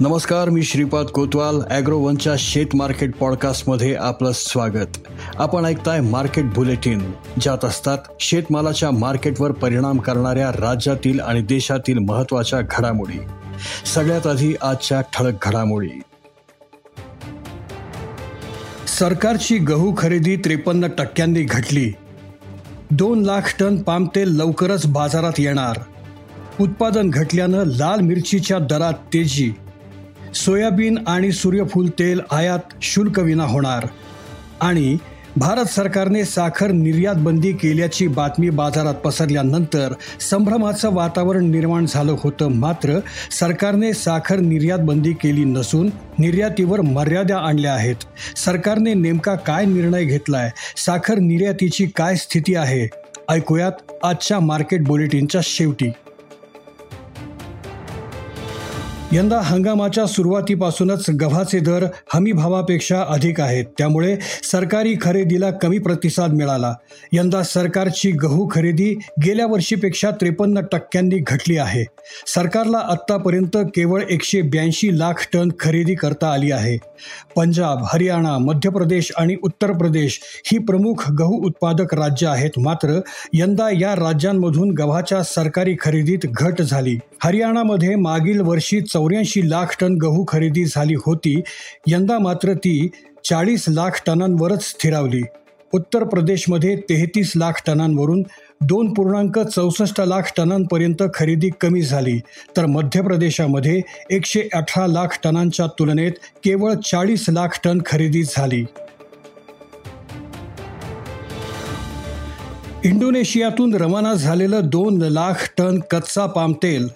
नमस्कार मी श्रीपाद कोतवाल ॲग्रोवनच्या शेत मार्केट पॉडकास्टमध्ये आपलं स्वागत. आपण ऐकताय मार्केट बुलेटिन ज्यात असतात शेतमालाच्या मार्केटवर परिणाम करणाऱ्या राज्यातील आणि देशातील महत्त्वाच्या घडामोडी. सगळ्यात आधी आजच्या ठळक घडामोडी. सरकारची गहू खरेदी त्रेपन्न टक्क्यांनी घटली. दोन लाख टन पाम तेल लवकरच बाजारात येणार. उत्पादन घटल्यानं लाल मिरचीच्या दरात तेजी सोयाबीन आणि सूर्यफूल तेल आयात शुल्क विना होणार. आणि भारत सरकारने साखर निर्यात बंदी केल्याची बातमी बाजारात पसरल्यानंतर संभ्रमाचं वातावरण निर्माण झालं होतं. मात्र सरकारने साखर निर्यात बंदी केली नसून निर्यातीवर मर्यादा आणल्या आहेत. सरकारने नेमका काय निर्णय घेतलाय? साखर निर्यातीची काय स्थिती आहे? ऐकूयात आजच्या मार्केट बुलेटिनच्या शेवटी. यंदा हंगामाच्या सुरुवातीपासूनच गव्हाचे दर हमी भावापेक्षा अधिक आहेत. त्यामुळे सरकारी खरेदीला कमी प्रतिसाद मिळाला. यंदा सरकारची गहू खरेदी गेल्या वर्षीपेक्षा त्रेपन्न टक्क्यांनी घटली आहे. सरकारला आत्तापर्यंत केवळ एकशे ब्याऐंशी लाख टन खरेदी करता आली आहे. पंजाब हरियाणा मध्य प्रदेश आणि उत्तर प्रदेश ही प्रमुख गहू उत्पादक राज्य आहेत. मात्र यंदा या राज्यांमधून गव्हाच्या सरकारी खरेदीत घट झाली. हरियाणामध्ये मागील वर्षी चौऱ्याऐंशी लाख टन गहू खरेदी झाली होती. यंदा मात्र ती चाळीस लाख टनांवरच स्थिरावली. उत्तर प्रदेशमध्ये तेहतीस लाख टनांवरून दोन पूर्णांक चौसष्ट लाख टनांपर्यंत खरेदी कमी झाली. तर मध्य प्रदेशामध्ये एकशे अठरा लाख टनांच्या तुलनेत केवळ चाळीस लाख टन खरेदी झाली. इंडोनेशियातून रवाना झालेलं दोन लाख टन कच्चा पाम तेल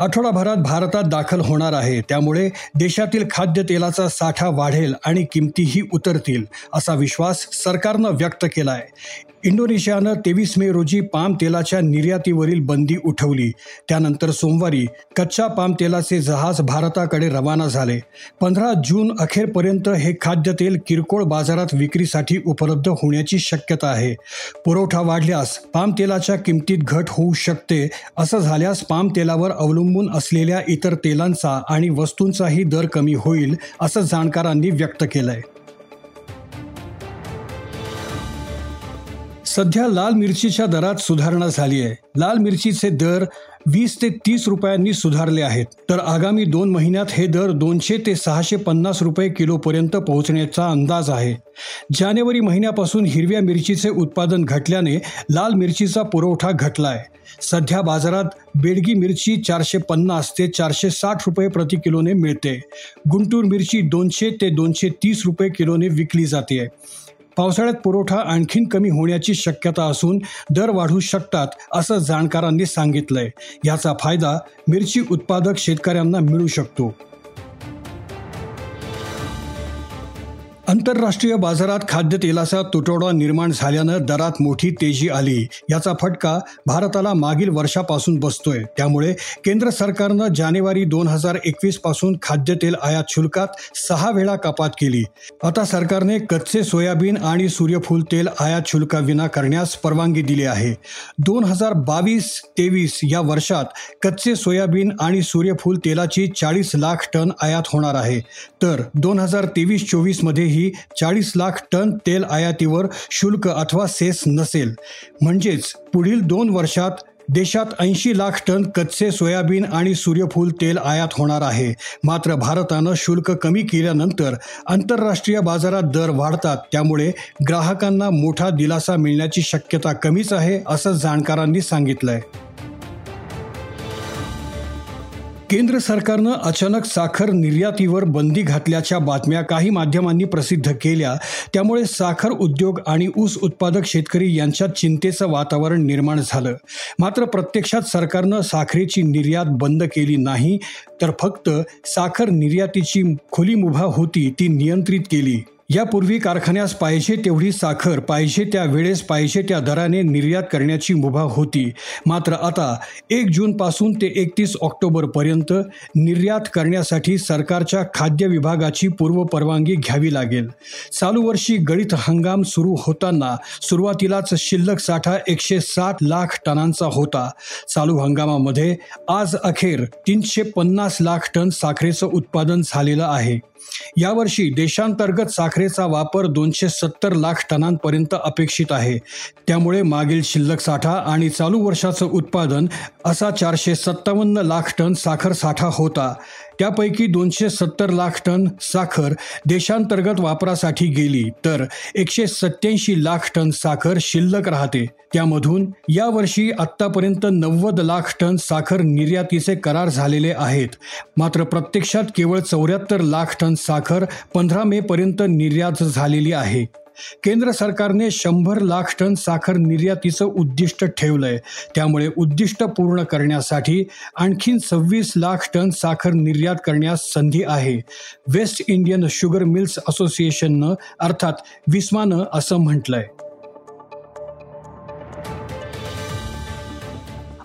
आठवडाभरात भारतात दाखल होणार आहे. त्यामुळे देशातील खाद्यतेलाचा साठा वाढेल आणि किमतीही उतरतील असा विश्वास सरकारनं व्यक्त केला आहे इंडोनेशियानं तेवीस मे रोजी पाम तेलाच्या निर्यातीवरील बंदी उठवली. त्यानंतर सोमवारी कच्च्या पाम तेलाचे जहाज भारताकडे रवाना झाले. पंधरा जून अखेरपर्यंत हे खाद्यतेल किरकोळ बाजारात विक्रीसाठी उपलब्ध होण्याची शक्यता आहे. पुरवठा वाढल्यास पाम तेलाच्या किमतीत घट होऊ शकते असं झाल्यास पाम तेलावर अवलंबून अवलंबून असलेल्या इतर तेलांचा आणि वस्तूंचाही दर कमी होईल असं जाणकारांनी व्यक्त केलंय. सध्या लाल मिरचीच्या दरात सुधारणा झाली आहे लाल मिरचीचे दर वीस ते तीस रुपयांनी सुधारले आहेत. तर आगामी दोन महिन्यात हे दर दोनशे ते सहाशे पन्नास रुपये किलोपर्यंत पोहोचण्याचा अंदाज आहे. जानेवारी महिन्यापासून हिरव्या मिरचीचे उत्पादन घटल्याने लाल मिरचीचा पुरवठा घटला आहे सध्या बाजारात बेडगी मिरची चारशे पन्नास ते चारशे साठ रुपये प्रति किलोने मिळते. गुंटूर मिरची दोनशे ते दोनशे तीस रुपये किलोने विकली जाते. पावसाळ्यात पुरवठा आणखीन कमी होण्याची शक्यता असून दर वाढू शकतात असं जाणकारांनी सांगितलंय. याचा फायदा मिरची उत्पादक शेतकऱ्यांना मिळू शकतो. आंतरराष्ट्रीय बाजारात खाद्यतेलाचा तुटवडा निर्माण झाल्यानं दरात मोठी तेजी आली. याचा फटका भारताला मागील वर्षापासून बसतोय. त्यामुळे केंद्र सरकारनं जानेवारी दोन हजार एकवीसपासून खाद्यतेल आयात शुल्कात सहा वेळा कपात केली. आता सरकारने कच्चे सोयाबीन आणि सूर्यफूल तेल आयात शुल्काविना करण्यास परवानगी दिली आहे. दोन हजार बावीस तेवीस या वर्षात कच्चे सोयाबीन आणि सूर्यफूल तेलाची चाळीस लाख टन आयात होणार आहे. तर दोन हजार तेवीस चोवीसमध्ये ही चाळीस लाख टन तेल आयातीवर शुल्क अथवा सेस नसेल. म्हणजेच पुढील दोन वर्षात देशात ऐंशी लाख टन कच्चे सोयाबीन आणि सूर्यफूल तेल आयात होणार आहे. मात्र भारतानं शुल्क कमी केल्यानंतर आंतरराष्ट्रीय बाजारात दर वाढतात. त्यामुळे ग्राहकांना मोठा दिलासा मिळण्याची शक्यता कमीच आहे असं जाणकारांनी सांगितलंय. केंद्र सरकारनं अचानक साखर निर्यातीवर बंदी घातल्याच्या बातम्या काही माध्यमांनी प्रसिद्ध केल्या. त्यामुळे साखर उद्योग आणि ऊस उत्पादक शेतकरी यांच्यात चिंतेचं वातावरण निर्माण झालं. मात्र प्रत्यक्षात सरकारनं साखरेची निर्यात बंद केली नाही तर फक्त साखर निर्यातीची खुली मुभा होती ती नियंत्रित केली. यापूर्वी कारखान्यास पाहिजे तेवढी साखर पाहिजे त्या वेळेस पाहिजे त्या दराने निर्यात करण्याची मुभा होती. मात्र आता एक जूनपासून ते एकतीस ऑक्टोबरपर्यंत निर्यात करण्यासाठी सरकारच्या खाद्य विभागाची पूर्वपरवानगी घ्यावी लागेल. चालू वर्षी गळीत हंगाम सुरू होताना सुरुवातीलाच शिल्लक साठा एकशे सात लाख टनांचा होता. चालू हंगामामध्ये आज अखेर तीनशे पन्नास लाख टन साखरेचं उत्पादन झालेलं आहे. यावर्षी देशांतर्गत साखरेचा वापर दोनशे सत्तर लाख टनांपर्यंत अपेक्षित आहे. त्यामुळे मागील शिल्लक साठा आणि चालू वर्षाचं उत्पादन असा चारशे सत्तावन्न लाख टन साखर साठा होता. त्यापैकी दोनशे सत्तर लाख टन साखर देशांतर्गत वापरासाठी गेली तर एकशे सत्याऐंशी लाख टन साखर शिल्लक राहते. त्यामधून यावर्षी आत्तापर्यंत नव्वद लाख टन साखर निर्यातीचे करार झालेले आहेत. मात्र प्रत्यक्षात केवळ चौऱ्याहत्तर लाख टन साखर पंधरा मे पर्यंत निर्यात झालेली आहे. केंद्र सरकारने शंभर लाख टन साखर निर्यातीचं उद्दिष्ट ठेवलंय. त्यामुळे उद्दिष्ट पूर्ण करण्यासाठी आणखीन सव्वीस लाख टन साखर निर्यात करण्यास संधी आहे. वेस्ट इंडियन शुगर मिल्स असोसिएशननं अर्थात विस्मानं असं म्हटलंय.